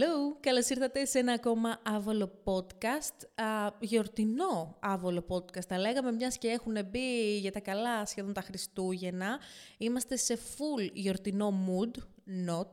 Hello! Καλώς ήρθατε σε ένα ακόμα άβολο podcast, α, γιορτινό άβολο podcast θα λέγαμε, μιας και έχουν μπει για τα καλά σχεδόν τα Χριστούγεννα. Είμαστε σε full γιορτινό mood, not,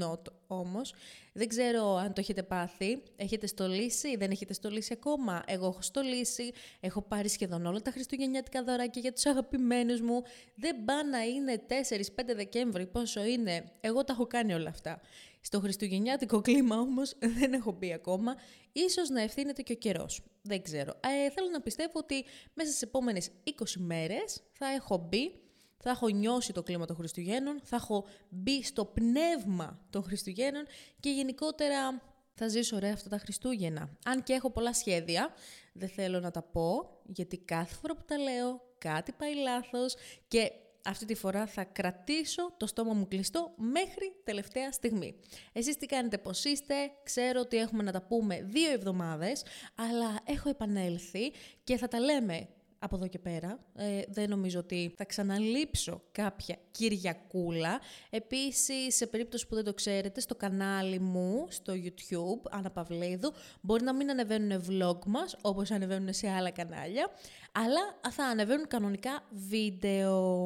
not όμως. Δεν ξέρω αν το έχετε πάθει, έχετε στολίσει, δεν έχετε στολίσει ακόμα; Εγώ έχω στολίσει, έχω πάρει σχεδόν όλα τα χριστουγεννιάτικα δωράκια για τους αγαπημένους μου. Δεν πά να είναι 4-5 Δεκέμβρη, πόσο είναι. Εγώ τα έχω κάνει όλα αυτά. Στο χριστουγεννιάτικο κλίμα όμως δεν έχω μπει ακόμα. Ίσως να ευθύνεται και ο καιρός. Δεν ξέρω. Ε, θέλω να πιστεύω ότι μέσα στις επόμενες 20 μέρες θα έχω μπει θα έχω νιώσει το κλίμα των Χριστουγέννων, θα έχω μπει στο πνεύμα των Χριστουγέννων και γενικότερα θα ζήσω ωραία αυτά τα Χριστούγεννα. Αν και έχω πολλά σχέδια, δεν θέλω να τα πω, γιατί κάθε φορά που τα λέω κάτι πάει λάθος και αυτή τη φορά θα κρατήσω το στόμα μου κλειστό μέχρι τελευταία στιγμή. Εσείς τι κάνετε, πώς είστε, ξέρω ότι έχουμε να τα πούμε δύο εβδομάδες, αλλά έχω επανέλθει και θα τα λέμε από εδώ και πέρα. Ε, δεν νομίζω ότι θα ξαναλείψω κάποια Κυριακούλα. Επίσης, σε περίπτωση που δεν το ξέρετε, στο κανάλι μου, στο YouTube, Άννα Παυλίδου, μπορεί να μην ανεβαίνουν vlog μας, όπως ανεβαίνουν σε άλλα κανάλια, αλλά θα ανεβαίνουν κανονικά βίντεο.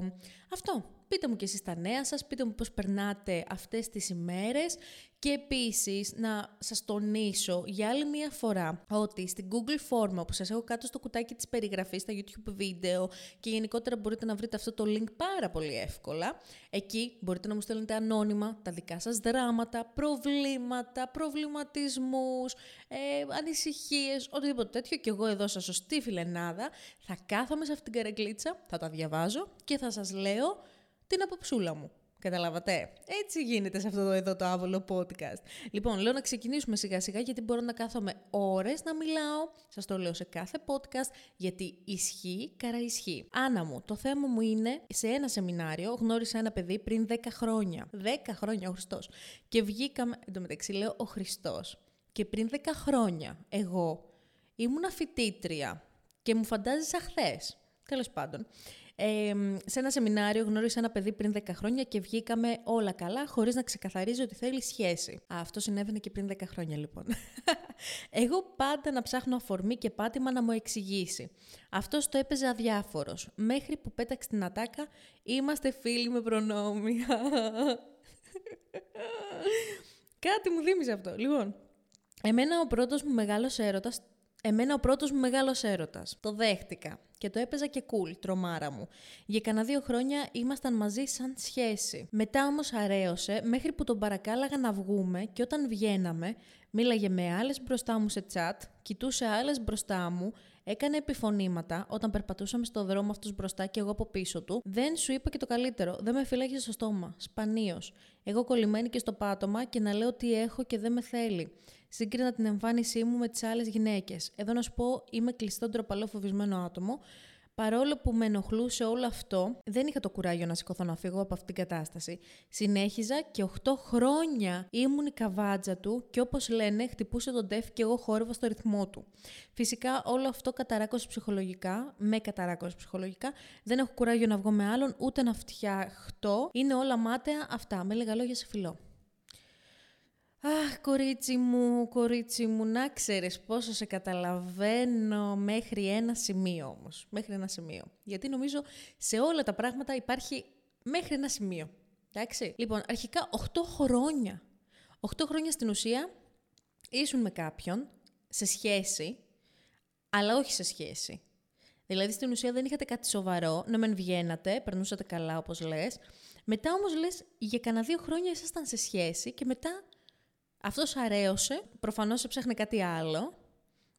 Αυτό. Πείτε μου και εσείς τα νέα σας, πείτε μου πώς περνάτε αυτές τις ημέρες και επίσης να σας τονίσω για άλλη μία φορά ότι στην Google Form που σας έχω κάτω στο κουτάκι της περιγραφής στα YouTube βίντεο και γενικότερα μπορείτε να βρείτε αυτό το link πάρα πολύ εύκολα. Εκεί μπορείτε να μου στέλνετε ανώνυμα τα δικά σας δράματα, προβλήματα, προβληματισμούς, ε, ανησυχίες, οτιδήποτε τέτοιο και εγώ εδώ σας σωστή φιλενάδα θα κάθομαι σε αυτήν την καραγκλίτσα, θα τα διαβάζω και θα σας λέω την αποψούλα μου. Καταλάβατε; Έτσι γίνεται σε αυτό το εδώ το άβολο podcast. Λοιπόν, λέω να ξεκινήσουμε σιγά σιγά γιατί μπορώ να κάθομαι ώρες να μιλάω. Σας το λέω σε κάθε podcast γιατί ισχύει καρά ισχύει. Άννα μου, το θέμα μου είναι σε ένα σεμινάριο γνώρισα ένα παιδί πριν 10 χρόνια. 10 χρόνια ο Χριστός. Και βγήκαμε, εν τω μεταξύ λέω ο Χριστός. Και πριν 10 χρόνια εγώ ήμουν φοιτήτρια και μου φαντάζεσαι χθες. Τέλος πάντων. Ε, σε ένα σεμινάριο γνώρισα ένα παιδί πριν 10 χρόνια και βγήκαμε όλα καλά, χωρίς να ξεκαθαρίζει ότι θέλει σχέση. αυτό συνέβαινε και πριν 10 χρόνια, λοιπόν. Εγώ πάντα να ψάχνω αφορμή και πάτημα να μου εξηγήσει. Αυτός το έπαιζε αδιάφορος. Μέχρι που πέταξε την ατάκα, είμαστε φίλοι με προνόμια. Κάτι μου θύμισε αυτό. Λοιπόν, εμένα ο πρώτος μου μεγάλος έρωτας Εμένα ο πρώτος μου μεγάλος έρωτας. Το δέχτηκα και το έπαιζα και cool, τρομάρα μου. Για κανένα δύο χρόνια ήμασταν μαζί σαν σχέση. Μετά όμως αρέωσε μέχρι που τον παρακάλαγα να βγούμε και όταν βγαίναμε μίλαγε με άλλες μπροστά μου σε chat, κοιτούσε άλλες μπροστά μου, έκανε επιφωνήματα όταν περπατούσαμε στο δρόμο αυτούς μπροστά και εγώ από πίσω του. Δεν σου είπα και το καλύτερο, δεν με φυλάγει στο στόμα, σπανίως. Εγώ κολλημένη και στο πάτωμα και να λέω τι έχω και δεν με θέλει σύγκρινα την εμφάνισή μου με τις άλλες γυναίκες. Εδώ να σου πω, είμαι κλειστό ντροπαλό φοβισμένο άτομο. Παρόλο που με ενοχλούσε όλο αυτό, δεν είχα το κουράγιο να σηκωθώ να φύγω από αυτήν την κατάσταση. Συνέχιζα και 8 χρόνια ήμουν η καβάτζα του και όπως λένε, χτυπούσε τον τεφ και εγώ χόρευα στο ρυθμό του. Φυσικά όλο αυτό καταράκωσε ψυχολογικά, με καταράκωσε ψυχολογικά. Δεν έχω κουράγιο να βγω με άλλον, ούτε να φτιαχτώ. Είναι όλα μάταια αυτά. Με λίγα λόγια σε φιλό. Αχ, κορίτσι μου, κορίτσι μου, να ξέρεις πόσο σε καταλαβαίνω μέχρι ένα σημείο όμως. Μέχρι ένα σημείο. Γιατί νομίζω σε όλα τα πράγματα υπάρχει μέχρι ένα σημείο. Εντάξει. Λοιπόν, αρχικά 8 χρόνια. 8 χρόνια στην ουσία ήσουν με κάποιον σε σχέση, αλλά όχι σε σχέση. Δηλαδή στην ουσία δεν είχατε κάτι σοβαρό, να μεν βγαίνατε, περνούσατε καλά όπως λες. Μετά όμως λες για κανένα δύο χρόνια ήσασταν σε σχέση και μετά αυτός αρέωσε, προφανώς έψαχνε κάτι άλλο,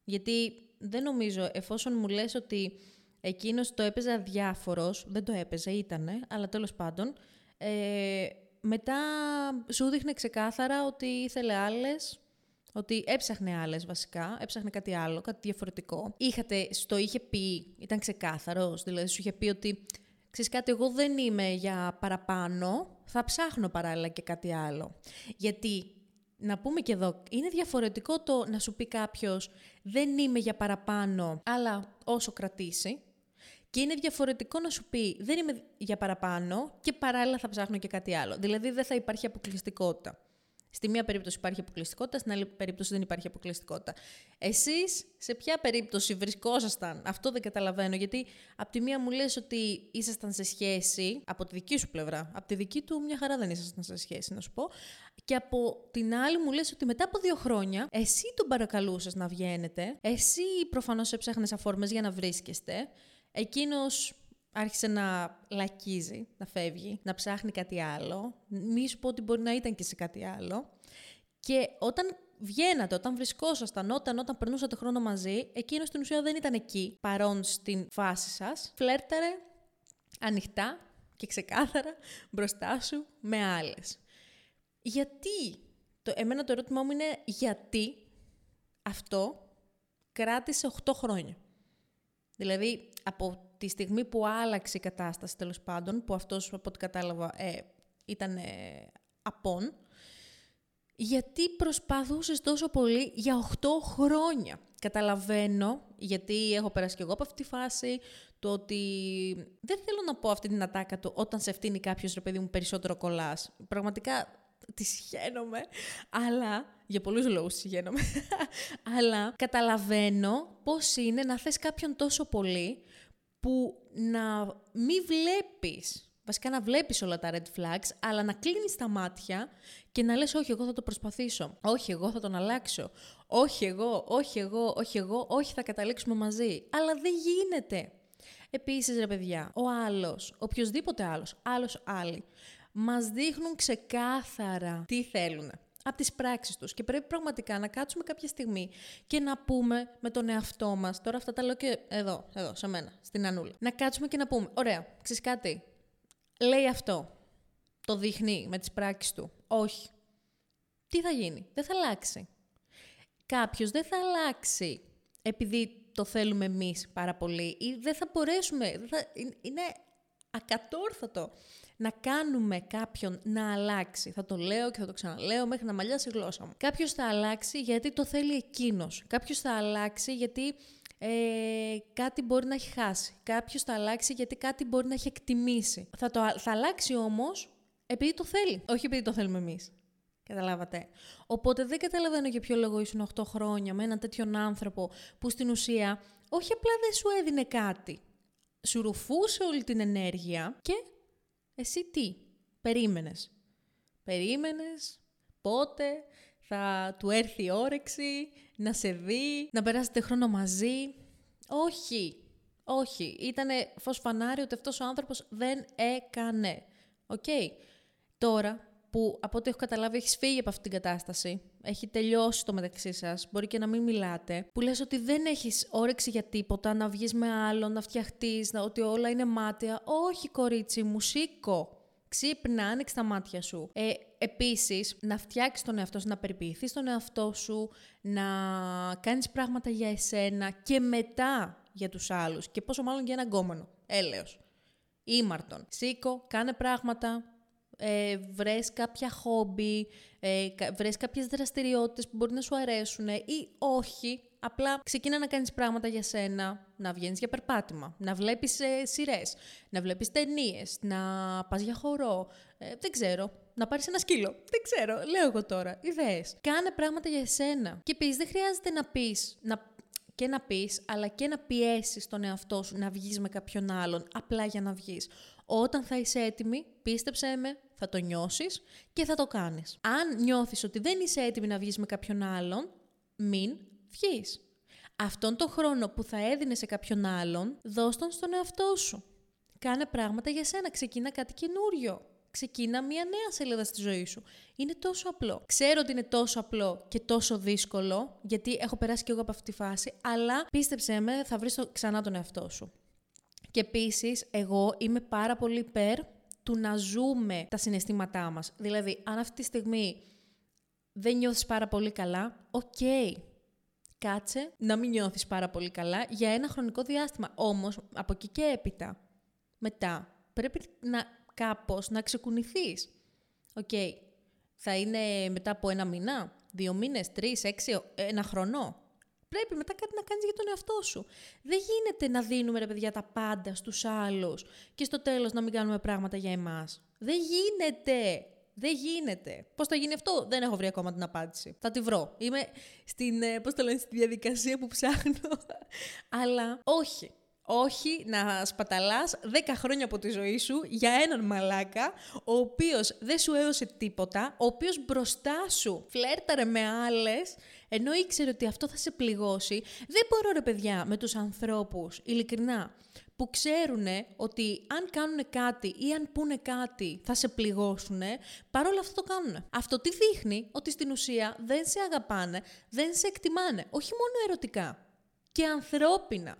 γιατί δεν νομίζω, εφόσον μου λες ότι εκείνος το έπαιζε αδιάφορος, δεν το έπαιζε, ήτανε, αλλά τέλος πάντων, ε, μετά σου δείχνε ξεκάθαρα ότι ήθελε άλλες, ότι έψαχνε άλλες βασικά, έψαχνε κάτι άλλο, κάτι διαφορετικό. Είχατε, στο είχε πει, ήταν ξεκάθαρος, δηλαδή σου είχε πει ότι ξέρεις κάτι, εγώ δεν είμαι για παραπάνω, θα ψάχνω παράλληλα και κάτι άλλο. Γιατί να πούμε και εδώ, είναι διαφορετικό το να σου πει κάποιος δεν είμαι για παραπάνω, αλλά όσο κρατήσει. Και είναι διαφορετικό να σου πει δεν είμαι για παραπάνω και παράλληλα θα ψάχνω και κάτι άλλο. Δηλαδή δεν θα υπάρχει αποκλειστικότητα. Στη μία περίπτωση υπάρχει αποκλειστικότητα, στην άλλη περίπτωση δεν υπάρχει αποκλειστικότητα. Εσείς σε ποια περίπτωση βρισκόσασταν, αυτό δεν καταλαβαίνω. Γιατί από τη μία μου λες ότι ήσασταν σε σχέση, από τη δική σου πλευρά. Από τη δική του, μια χαρά δεν ήσασταν σε σχέση, να σου πω. Και από την άλλη μου λες ότι μετά από δύο χρόνια, εσύ τον παρακαλούσες να βγαίνετε. Εσύ προφανώς έψαχνες αφορμέ για να βρίσκεστε. Εκείνος άρχισε να λακίζει, να φεύγει, να ψάχνει κάτι άλλο. Μη σου πω ότι μπορεί να ήταν και σε κάτι άλλο. Και όταν βγαίνατε, όταν βρισκόσασταν, όταν, όταν περνούσατε χρόνο μαζί, εκείνος στην ουσία δεν ήταν εκεί, παρόν στην φάση σας. Φλέρταρε ανοιχτά και ξεκάθαρα μπροστά σου με άλλες. Γιατί, το, εμένα το ερώτημά μου είναι γιατί αυτό κράτησε 8 χρόνια; Δηλαδή, από τη στιγμή που άλλαξε η κατάσταση, τέλος πάντων, που αυτός, από ό,τι κατάλαβα, ε, ήταν ε, απόν, γιατί προσπαθούσες τόσο πολύ για 8 χρόνια. Καταλαβαίνω, γιατί έχω περάσει και εγώ από αυτή τη φάση, το ότι δεν θέλω να πω αυτή την ατάκα του όταν σε φτύνει κάποιος, ρε παιδί μου, περισσότερο κολλάς. Πραγματικά τη συγχαίνομαι, αλλά, για πολλούς λόγους συγχαίνομαι, αλλά καταλαβαίνω πώς είναι να θες κάποιον τόσο πολύ που να μην βλέπεις, βασικά να βλέπεις όλα τα red flags, αλλά να κλείνεις τα μάτια και να λες όχι εγώ θα το προσπαθήσω, όχι εγώ θα τον αλλάξω, όχι εγώ, όχι εγώ, όχι εγώ, όχι θα καταλήξουμε μαζί. Αλλά δεν γίνεται. Επίσης ρε παιδιά, ο άλλος, οποιοδήποτε άλλος, άλλος άλλοι, μας δείχνουν ξεκάθαρα τι θέλουν από τις πράξεις τους. Και πρέπει πραγματικά να κάτσουμε κάποια στιγμή και να πούμε με τον εαυτό μας, τώρα αυτά τα λέω και εδώ, εδώ, σε μένα, στην Ανούλα, να κάτσουμε και να πούμε, ωραία, ξέρεις κάτι, λέει αυτό, το δείχνει με τις πράξεις του. Όχι. Τι θα γίνει, δεν θα αλλάξει. Κάποιος δεν θα αλλάξει επειδή το θέλουμε εμείς πάρα πολύ ή δεν θα μπορέσουμε, δεν θα, είναι ακατόρθωτο να κάνουμε κάποιον να αλλάξει. Θα το λέω και θα το ξαναλέω μέχρι να μαλλιάσει η γλώσσα μου. Κάποιος θα αλλάξει γιατί το θέλει εκείνος. Κάποιος θα αλλάξει γιατί ε, κάτι μπορεί να έχει χάσει. Κάποιος θα αλλάξει γιατί κάτι μπορεί να έχει εκτιμήσει. Θα, το, θα αλλάξει όμως επειδή το θέλει, όχι επειδή το θέλουμε εμείς. Καταλάβατε. Οπότε δεν καταλαβαίνω για ποιο λόγο ήσουν 8 χρόνια με έναν τέτοιον άνθρωπο που στην ουσία όχι απλά δεν σου έδινε κάτι. Σου ρουφούσε όλη την ενέργεια και εσύ τι, περίμενες; Περίμενες πότε θα του έρθει η όρεξη, να σε δει, να περάσετε χρόνο μαζί; Όχι, όχι. Ήτανε φως φανάρι ότι αυτός ο άνθρωπος δεν έκανε. Οκ. Τώρα που από ό,τι έχω καταλάβει έχεις φύγει από αυτή την κατάσταση, έχει τελειώσει το μεταξύ σας, μπορεί και να μην μιλάτε, που λες ότι δεν έχεις όρεξη για τίποτα, να βγεις με άλλον, να φτιαχτείς, να, ότι όλα είναι μάτια. Όχι κορίτσι μου, σήκω. Ξύπνα, άνοιξε τα μάτια σου. Ε, επίσης, να φτιάξεις τον εαυτό σου, να περιποιηθείς τον εαυτό σου, να κάνεις πράγματα για εσένα και μετά για τους άλλους. Και πόσο μάλλον για έναν γκόμενο. Έλεος. Ήμαρτον. Σήκω, κάνε πράγματα, ε, βρες κάποια χόμπι, ε, βρες κάποιες δραστηριότητες που μπορεί να σου αρέσουν ή όχι, απλά ξεκίνα να κάνεις πράγματα για σένα, να βγαίνεις για περπάτημα, να βλέπεις ε, σειρές, να βλέπεις ταινίες, να πας για χορό, ε, δεν ξέρω, να πάρεις ένα σκύλο, δεν ξέρω, λέω εγώ τώρα, ιδέες. Κάνε πράγματα για εσένα. Και επίσης δεν χρειάζεται να πεις, να και να πεις, αλλά και να πιέσεις τον εαυτό σου να βγεις με κάποιον άλλον, απλά για να βγεις. Όταν θα είσαι έτοιμη, πίστεψέ με, θα το νιώσεις και θα το κάνεις. Αν νιώθεις ότι δεν είσαι έτοιμη να βγεις με κάποιον άλλον, μην βγεις. Αυτόν τον χρόνο που θα έδινες σε κάποιον άλλον, δώσ' τον στον εαυτό σου. Κάνε πράγματα για σένα, ξεκίνα κάτι καινούριο. Ξεκίνα μια νέα σελίδα στη ζωή σου. Είναι τόσο απλό. Ξέρω ότι είναι τόσο απλό και τόσο δύσκολο, γιατί έχω περάσει και εγώ από αυτή τη φάση, αλλά πίστεψέ με, θα βρεις ξανά τον εαυτό σου. Και επίσης, εγώ είμαι πάρα πολύ υπέρ του να ζούμε τα συναισθήματά μας. Δηλαδή, αν αυτή τη στιγμή δεν νιώθεις πάρα πολύ καλά, OK. Okay. Κάτσε να μην νιώθεις πάρα πολύ καλά για ένα χρονικό διάστημα. Όμως, από εκεί και έπειτα, μετά, πρέπει να κάπως να ξεκουνηθείς. OK. Okay. Θα είναι μετά από ένα μήνα, δύο μήνες, τρεις, έξι, ένα χρονό. Πρέπει μετά κάτι να κάνεις για τον εαυτό σου. Δεν γίνεται να δίνουμε, ρε παιδιά, τα πάντα στους άλλους και στο τέλος να μην κάνουμε πράγματα για εμάς. Δεν γίνεται. Δεν γίνεται. Πώς θα γίνει αυτό, δεν έχω βρει ακόμα την απάντηση. Θα τη βρω. Είμαι στην, ε, πώς το λένε, στη διαδικασία που ψάχνω. Αλλά όχι. Όχι να σπαταλάς 10 χρόνια από τη ζωή σου για έναν μαλάκα, ο οποίος δεν σου έδωσε τίποτα, ο οποίος μπροστά σου φλέρταρε με άλλες, ενώ ήξερε ότι αυτό θα σε πληγώσει. Δεν μπορώ ρε παιδιά με τους ανθρώπους, ειλικρινά, που ξέρουν ότι αν κάνουν κάτι ή αν πούνε κάτι θα σε πληγώσουν, παρόλα αυτό το κάνουν. Αυτό τι δείχνει; Ότι στην ουσία δεν σε αγαπάνε, δεν σε εκτιμάνε, όχι μόνο ερωτικά, και ανθρώπινα.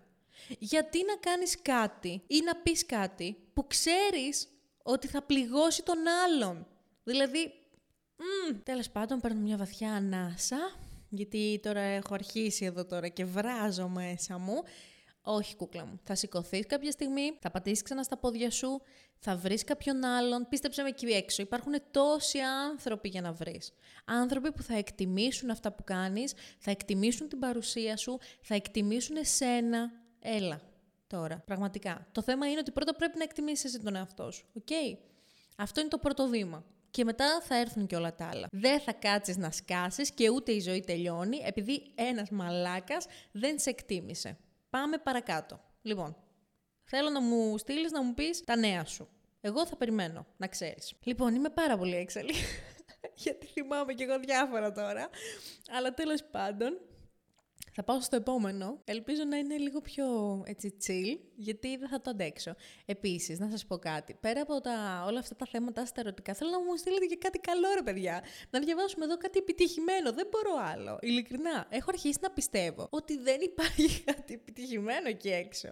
Γιατί να κάνεις κάτι ή να πεις κάτι που ξέρεις ότι θα πληγώσει τον άλλον; Δηλαδή, mm, τέλος πάντων παίρνω μια βαθιά ανάσα, γιατί τώρα έχω αρχίσει εδώ τώρα και βράζω μέσα μου. Όχι, κούκλα μου. Θα σηκωθείς κάποια στιγμή, θα πατήσεις ξανά στα πόδια σου, θα βρεις κάποιον άλλον. Πίστεψε με εκεί έξω. Υπάρχουν τόσοι άνθρωποι για να βρεις. Άνθρωποι που θα εκτιμήσουν αυτά που κάνεις, θα εκτιμήσουν την παρουσία σου, θα εκτιμήσουν εσένα, Έλα τώρα, πραγματικά. Το θέμα είναι ότι πρώτα πρέπει να εκτιμήσεις εσύ τον εαυτό σου. Οκ. Αυτό είναι το πρώτο βήμα. Και μετά θα έρθουν και όλα τα άλλα. Δεν θα κάτσεις να σκάσεις και ούτε η ζωή τελειώνει επειδή ένας μαλάκας δεν σε εκτίμησε. Πάμε παρακάτω. Λοιπόν, θέλω να μου στείλεις να μου πεις τα νέα σου. Εγώ θα περιμένω, να ξέρεις. Λοιπόν, είμαι πάρα πολύ έξαλλη. γιατί θυμάμαι κι εγώ διάφορα τώρα. Αλλά τέλος πάντων, θα πάω στο επόμενο. Ελπίζω να είναι λίγο πιο έτσι chill, γιατί δεν θα το αντέξω. Επίσης, να σας πω κάτι. Πέρα από τα, όλα αυτά τα θέματα στα ερωτικά, θέλω να μου στείλετε και κάτι καλό, ρε παιδιά. Να διαβάσουμε εδώ κάτι επιτυχημένο. Δεν μπορώ άλλο. Ειλικρινά. Έχω αρχίσει να πιστεύω ότι δεν υπάρχει κάτι επιτυχημένο εκεί έξω.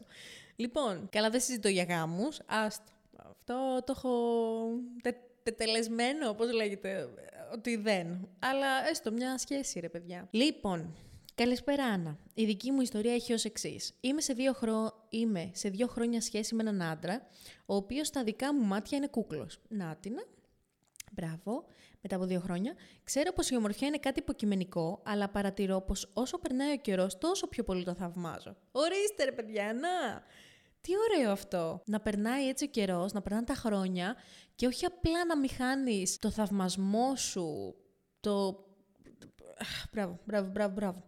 Λοιπόν, καλά δεν συζητώ για γάμους. Άστο. Αυτό το έχω τε, τετελεσμένο, πώς λέγεται, ότι δεν. Αλλά έστω μια σχέση, ρε παιδιά. Λοιπόν, Καλησπέρα, Άννα. Η δική μου ιστορία έχει ως εξής. Είμαι, σε δύο χρο... Είμαι σε δύο χρόνια σχέση με έναν άντρα, ο οποίος στα δικά μου μάτια είναι κούκλος. Νάτινα. Μπράβο. Μετά από δύο χρόνια. Ξέρω πως η ομορφιά είναι κάτι υποκειμενικό, αλλά παρατηρώ πως όσο περνάει ο καιρός, τόσο πιο πολύ το θαυμάζω. Ορίστε, ρε παιδιά, να! Τι ωραίο αυτό. Να περνάει έτσι ο καιρός, να περνάνε τα χρόνια και όχι απλά να μην χάνεις το θαυμασμό σου, το. Μπράβο, μπράβο, μπράβο, μπράβο.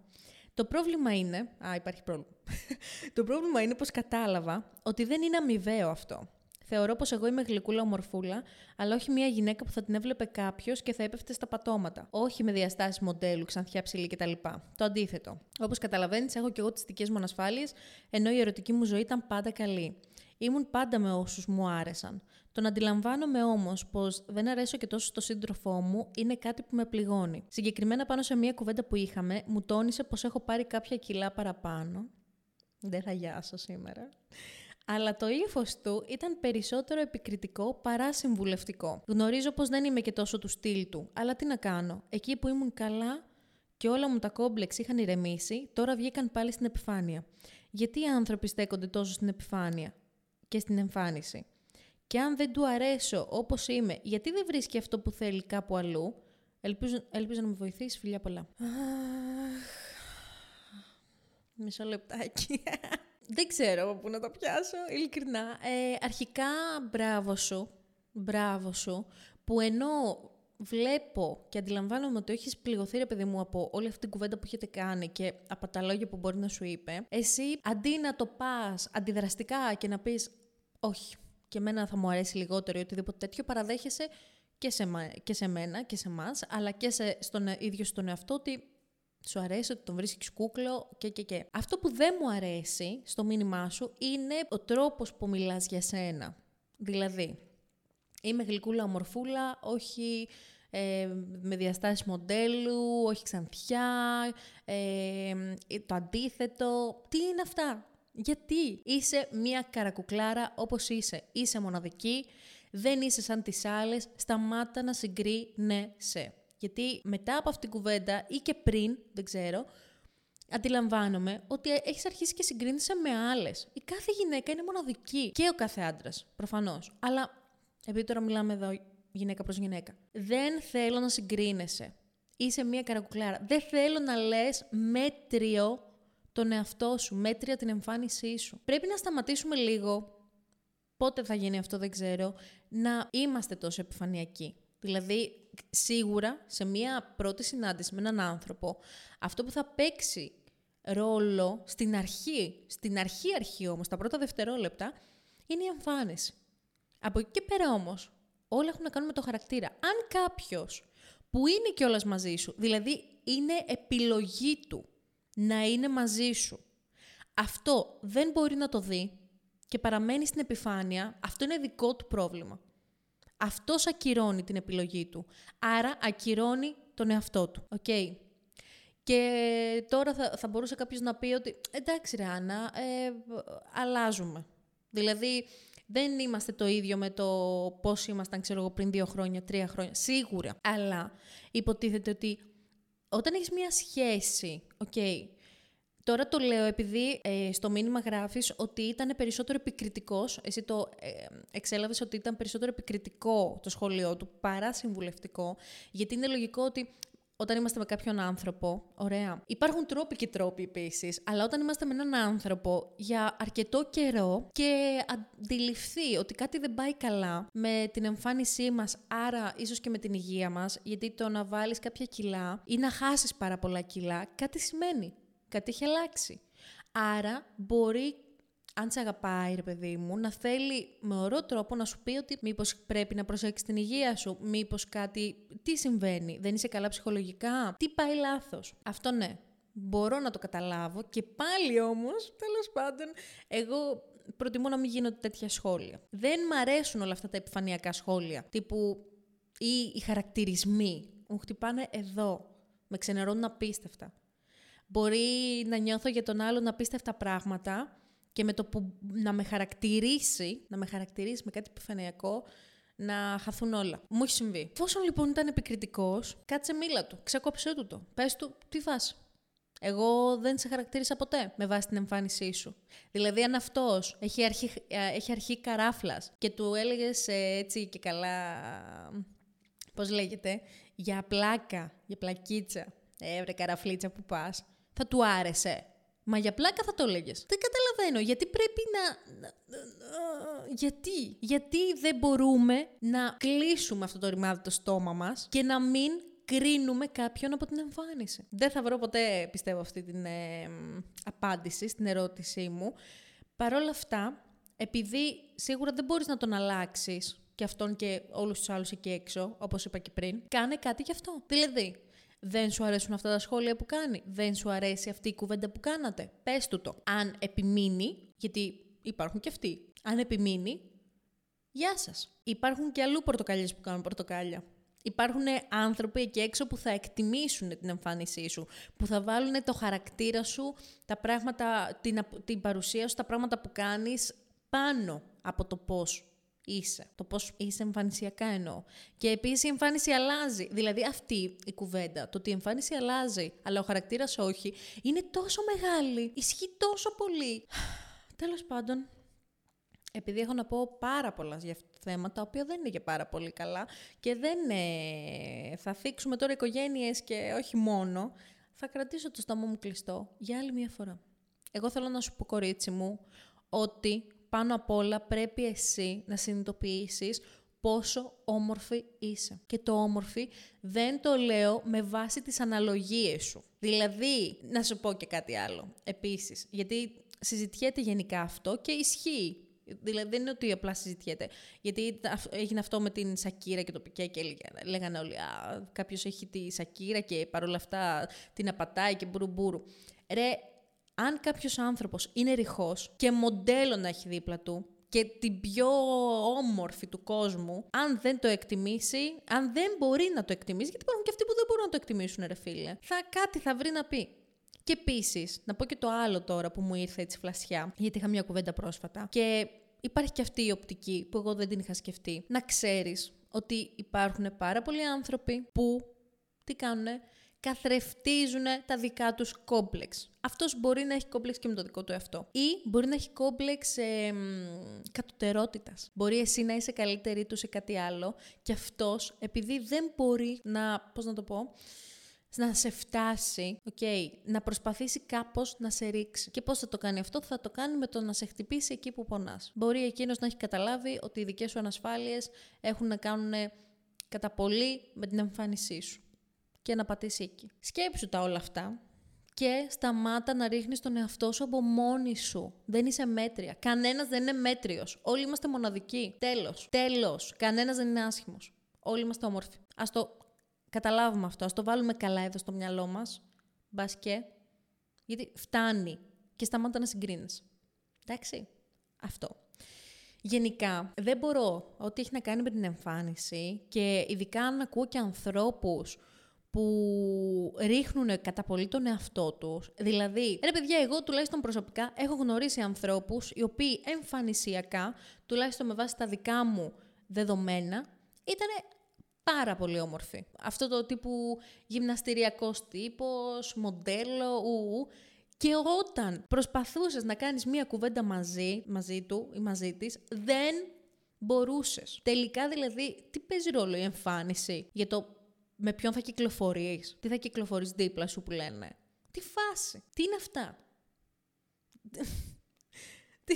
Το πρόβλημα είναι. Α, υπάρχει πρόβλημα. το πρόβλημα είναι πως κατάλαβα ότι δεν είναι αμοιβαίο αυτό. Θεωρώ πως εγώ είμαι γλυκούλα ομορφούλα, αλλά όχι μια γυναίκα που θα την έβλεπε κάποιος και θα έπεφτε στα πατώματα. Όχι με διαστάσεις μοντέλου, ξανθιά ψηλή κτλ. Το αντίθετο. Όπως καταλαβαίνεις, έχω και εγώ τις δικές μου ανασφάλειες, ενώ η ερωτική μου ζωή ήταν πάντα καλή. Ήμουν πάντα με όσους μου άρεσαν. Το να αντιλαμβάνομαι όμως πως δεν αρέσω και τόσο στο σύντροφό μου είναι κάτι που με πληγώνει. Συγκεκριμένα πάνω σε μία κουβέντα που είχαμε, μου τόνισε πως έχω πάρει κάποια κιλά παραπάνω. Δεν θα γιάσω σήμερα. Αλλά το ύφος του ήταν περισσότερο επικριτικό παρά συμβουλευτικό. Γνωρίζω πως δεν είμαι και τόσο του στυλ του, αλλά τι να κάνω. Εκεί που ήμουν καλά και όλα μου τα κόμπλεξ είχαν ηρεμήσει, τώρα βγήκαν πάλι στην επιφάνεια. Γιατί οι άνθρωποι στέκονται τόσο στην επιφάνεια και στην εμφάνιση; Και αν δεν του αρέσω όπως είμαι, γιατί δεν βρίσκει αυτό που θέλει κάπου αλλού, ελπίζω, ελπίζω να με βοηθήσει, φιλιά πολλά. Μισό λεπτάκι. δεν ξέρω από πού να το πιάσω, ειλικρινά. Ε, αρχικά, μπράβο σου, μπράβο σου, που ενώ βλέπω και αντιλαμβάνομαι ότι έχεις πληγωθεί, ρε παιδί μου, από όλη αυτή την κουβέντα που έχετε κάνει και από τα λόγια που μπορεί να σου είπε, εσύ αντί να το πας αντιδραστικά και να πεις Όχι, και εμένα θα μου αρέσει λιγότερο ή οτιδήποτε τέτοιο, παραδέχεσαι και σε, και σε μένα και σε εμά, αλλά και σε, στον ίδιο στον εαυτό ότι σου αρέσει ότι τον βρίσκεις κούκλο και και και. Αυτό που δεν μου αρέσει στο μήνυμά σου είναι ο τρόπος που μιλάς για σένα. Δηλαδή, είμαι γλυκούλα ομορφούλα, όχι ε, με διαστάσεις μοντέλου, όχι ξανθιά, ε, το αντίθετο. Τι είναι αυτά; Γιατί είσαι μία καρακουκλάρα όπως είσαι. Είσαι μοναδική, δεν είσαι σαν τις άλλες, σταμάτα να συγκρίνεσαι. Γιατί μετά από αυτήν την κουβέντα ή και πριν, δεν ξέρω, αντιλαμβάνομαι ότι έχεις αρχίσει και συγκρίνεσαι με άλλες. Η κάθε γυναίκα είναι μοναδική και ο κάθε άντρας, προφανώς. Αλλά, επειδή τώρα μιλάμε εδώ γυναίκα προς γυναίκα, δεν θέλω να συγκρίνεσαι. Είσαι μία καρακουκλάρα. Δεν θέλω να λες μέτριο τον εαυτό σου, μέτρια την εμφάνισή σου. Πρέπει να σταματήσουμε λίγο, πότε θα γίνει αυτό δεν ξέρω, να είμαστε τόσο επιφανειακοί. Δηλαδή, σίγουρα σε μία πρώτη συνάντηση με έναν άνθρωπο, αυτό που θα παίξει ρόλο στην αρχή, στην αρχή αρχή όμως, τα πρώτα δευτερόλεπτα, είναι η εμφάνιση. Από εκεί και πέρα όμως, όλα έχουν να κάνουν με το χαρακτήρα. Αν κάποιος που είναι κιόλας μαζί σου, δηλαδή είναι επιλογή του να είναι μαζί σου, αυτό δεν μπορεί να το δει και παραμένει στην επιφάνεια, αυτό είναι δικό του πρόβλημα. Αυτός ακυρώνει την επιλογή του. Άρα ακυρώνει τον εαυτό του. Okay. Και τώρα θα, θα μπορούσε κάποιος να πει ότι εντάξει ρε Άννα, ε, αλλάζουμε. Δηλαδή δεν είμαστε το ίδιο με το πώς ήμασταν ξέρω εγώ πριν δύο χρόνια, τρία χρόνια. Σίγουρα. Αλλά υποτίθεται ότι όταν έχεις μία σχέση, οκ, Τώρα το λέω επειδή ε, στο μήνυμα γράφεις ότι ήταν περισσότερο επικριτικός, εσύ το ε, εξέλαβες ότι ήταν περισσότερο επικριτικό το σχολείο του παρά συμβουλευτικό, γιατί είναι λογικό ότι όταν είμαστε με κάποιον άνθρωπο, ωραία. Υπάρχουν τρόποι και τρόποι επίσης, αλλά όταν είμαστε με έναν άνθρωπο για αρκετό καιρό και αντιληφθεί ότι κάτι δεν πάει καλά με την εμφάνισή μας, άρα ίσως και με την υγεία μας, γιατί το να βάλεις κάποια κιλά ή να χάσεις πάρα πολλά κιλά, κάτι σημαίνει. Κάτι έχει αλλάξει. Άρα μπορεί αν σε αγαπάει, ρε παιδί μου, να θέλει με ωραίο τρόπο να σου πει ότι μήπως πρέπει να προσέξεις την υγεία σου, μήπως κάτι. Τι συμβαίνει, δεν είσαι καλά ψυχολογικά, τι πάει λάθος. Αυτό ναι. Μπορώ να το καταλάβω και πάλι όμως, τέλος πάντων, εγώ προτιμώ να μην γίνονται τέτοια σχόλια. Δεν μ' αρέσουν όλα αυτά τα επιφανειακά σχόλια, τύπου ή οι χαρακτηρισμοί. Μου χτυπάνε εδώ. Με ξενερώνουν απίστευτα. Μπορεί να νιώθω για τον άλλον απίστευτα πράγματα και με το που να με χαρακτηρίσει, να με χαρακτηρίσει με κάτι επιφανειακό, να χαθούν όλα. Μου έχει συμβεί. Εφόσον λοιπόν ήταν επικριτικός, κάτσε μίλα του, ξεκόψε του το. Πες του, τι φας; Εγώ δεν σε χαρακτήρισα ποτέ με βάση την εμφάνισή σου. Δηλαδή, αν αυτός έχει αρχή, έχει αρχή καράφλας και του έλεγες έτσι και καλά. Πώς λέγεται, για πλάκα, για πλακίτσα. Ε, καραφλίτσα που πας, θα του άρεσε. Μα για πλάκα θα το έλεγες. Δεν καταλαβαίνω. Γιατί πρέπει να. Γιατί. Γιατί δεν μπορούμε να κλείσουμε αυτό το ρημάδι το στόμα μας και να μην κρίνουμε κάποιον από την εμφάνιση. Δεν θα βρω ποτέ, πιστεύω, αυτή την ε, απάντηση στην ερώτησή μου. Παρ' όλα αυτά, επειδή σίγουρα δεν μπορείς να τον αλλάξεις και αυτόν και όλους τους άλλους εκεί έξω, όπως είπα και πριν, κάνε κάτι γι' αυτό. Δηλαδή, δεν σου αρέσουν αυτά τα σχόλια που κάνει; Δεν σου αρέσει αυτή η κουβέντα που κάνατε; Πες του το. Αν επιμείνει, γιατί υπάρχουν και αυτοί. Αν επιμείνει, γεια σας. Υπάρχουν και αλλού πορτοκαλιές που κάνουν πορτοκάλια. Υπάρχουν άνθρωποι εκεί έξω που θα εκτιμήσουν την εμφάνισή σου, που θα βάλουν το χαρακτήρα σου, τα πράγματα, την, την παρουσία σου, τα πράγματα που κάνεις πάνω από το πώς είσαι. Το πώς είσαι εμφανισιακά εννοώ. Και επίσης η εμφάνιση αλλάζει. Δηλαδή αυτή η κουβέντα, το ότι η εμφάνιση αλλάζει, αλλά ο χαρακτήρας όχι, είναι τόσο μεγάλη. Ισχύει τόσο πολύ. Τέλος πάντων, επειδή έχω να πω πάρα πολλά για αυτό το θέμα, τα οποία δεν είναι και πάρα πολύ καλά και δεν ε, θα θίξουμε τώρα οικογένειες και όχι μόνο, θα κρατήσω το στόμα μου κλειστό για άλλη μια φορά. Εγώ θέλω να σου πω, κορίτσι μου, ότι πάνω απ' όλα πρέπει εσύ να συνειδητοποιήσεις πόσο όμορφη είσαι. Και το όμορφη δεν το λέω με βάση τις αναλογίες σου. Δηλαδή, να σου πω και κάτι άλλο επίσης, γιατί συζητιέται γενικά αυτό και ισχύει. Δηλαδή δεν είναι ότι απλά συζητιέται. Γιατί έγινε αυτό με την Σακύρα και το Πικέ και λέγανε όλοι «Α, κάποιος έχει τη Σακύρα και παρόλα αυτά την απατάει και μπουρου Ρε, αν κάποιος άνθρωπος είναι ρηχός και μοντέλο να έχει δίπλα του και την πιο όμορφη του κόσμου, αν δεν το εκτιμήσει, αν δεν μπορεί να το εκτιμήσει, γιατί υπάρχουν και αυτοί που δεν μπορούν να το εκτιμήσουν, ρε φίλε, θα κάτι θα βρει να πει. Και επίσης, να πω και το άλλο τώρα που μου ήρθε έτσι φλασιά, γιατί είχα μια κουβέντα πρόσφατα. Και υπάρχει και αυτή η οπτική που εγώ δεν την είχα σκεφτεί. Να ξέρεις ότι υπάρχουν πάρα πολλοί άνθρωποι που τι κάνουνε, καθρεφτίζουν τα δικά τους κόμπλεξ. Αυτός μπορεί να έχει κόμπλεξ και με το δικό του εαυτό. Ή μπορεί να έχει κόμπλεξ ε, κατωτερότητας. Μπορεί εσύ να είσαι καλύτερη του σε κάτι άλλο και αυτός επειδή δεν μπορεί να, πώς να το πω, να σε φτάσει, okay, να προσπαθήσει κάπως να σε ρίξει. Και πώς θα το κάνει αυτό, θα το κάνει με το να σε χτυπήσει εκεί που πονάς. Μπορεί εκείνος να έχει καταλάβει ότι οι δικές σου ανασφάλειες έχουν να κάνουν κατά πολύ με την εμφάνισή σου και να πατήσει εκεί. Σκέψου τα όλα αυτά και σταμάτα να ρίχνεις τον εαυτό σου από μόνη σου. Δεν είσαι μέτρια. Κανένας δεν είναι μέτριος. Όλοι είμαστε μοναδικοί. Τέλος. Τέλος. Κανένας δεν είναι άσχημος. Όλοι είμαστε όμορφοι. Ας το καταλάβουμε αυτό. Ας το βάλουμε καλά εδώ στο μυαλό μας. Μπας και. Γιατί φτάνει. Και σταμάτα να συγκρίνεις. Εντάξει. Αυτό. Γενικά, δεν μπορώ ό,τι έχει να κάνει με την εμφάνιση και ειδικά αν ακούω και ανθρώπους που ρίχνουν κατά πολύ τον εαυτό τους. Δηλαδή, ρε παιδιά, εγώ τουλάχιστον προσωπικά έχω γνωρίσει ανθρώπους οι οποίοι εμφανισιακά, τουλάχιστον με βάση τα δικά μου δεδομένα, ήταν πάρα πολύ όμορφοι. Αυτό το τύπου γυμναστηριακός τύπος, μοντέλο, ου, και όταν προσπαθούσες να κάνεις μία κουβέντα μαζί, μαζί του ή μαζί της, δεν μπορούσες. Τελικά δηλαδή, τι παίζει ρόλο η εμφάνιση για το με ποιον θα κυκλοφορείς, τι θα κυκλοφορείς δίπλα σου που λένε. Τι φάση, τι είναι αυτά; τι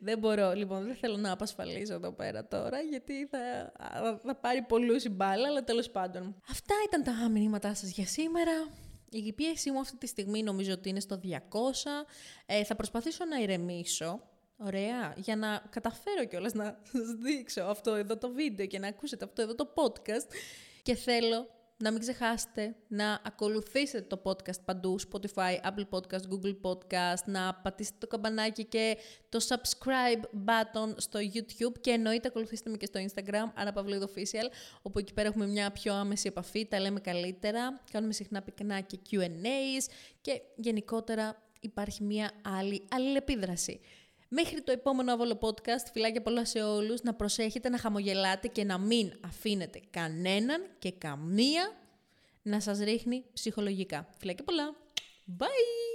δεν μπορώ, λοιπόν, δεν θέλω να απασφαλίσω εδώ πέρα τώρα, γιατί θα, θα πάρει πολλούς η μπάλα, αλλά τέλος πάντων. Αυτά ήταν τα μηνύματά σας για σήμερα. Η πίεση μου αυτή τη στιγμή νομίζω ότι είναι στο 200. Ε, θα προσπαθήσω να ηρεμήσω. Ωραία. Για να καταφέρω κιόλας να σας δείξω αυτό εδώ το βίντεο και να ακούσετε αυτό εδώ το podcast. Και θέλω να μην ξεχάσετε να ακολουθήσετε το podcast παντού, Spotify, Apple Podcast, Google Podcast, να πατήσετε το καμπανάκι και το subscribe button στο YouTube και εννοείται ακολουθήστε με και στο Instagram, Αναπαυλίδο Official, όπου εκεί πέρα έχουμε μια πιο άμεση επαφή, τα λέμε καλύτερα, κάνουμε συχνά πυκνά και Q&As και γενικότερα υπάρχει μια άλλη αλληλεπίδραση. Μέχρι το επόμενο άβολο podcast, φιλάκια πολλά σε όλους, να προσέχετε, να χαμογελάτε και να μην αφήνετε κανέναν και καμία να σας ρίχνει ψυχολογικά. Φιλάκια πολλά. Bye!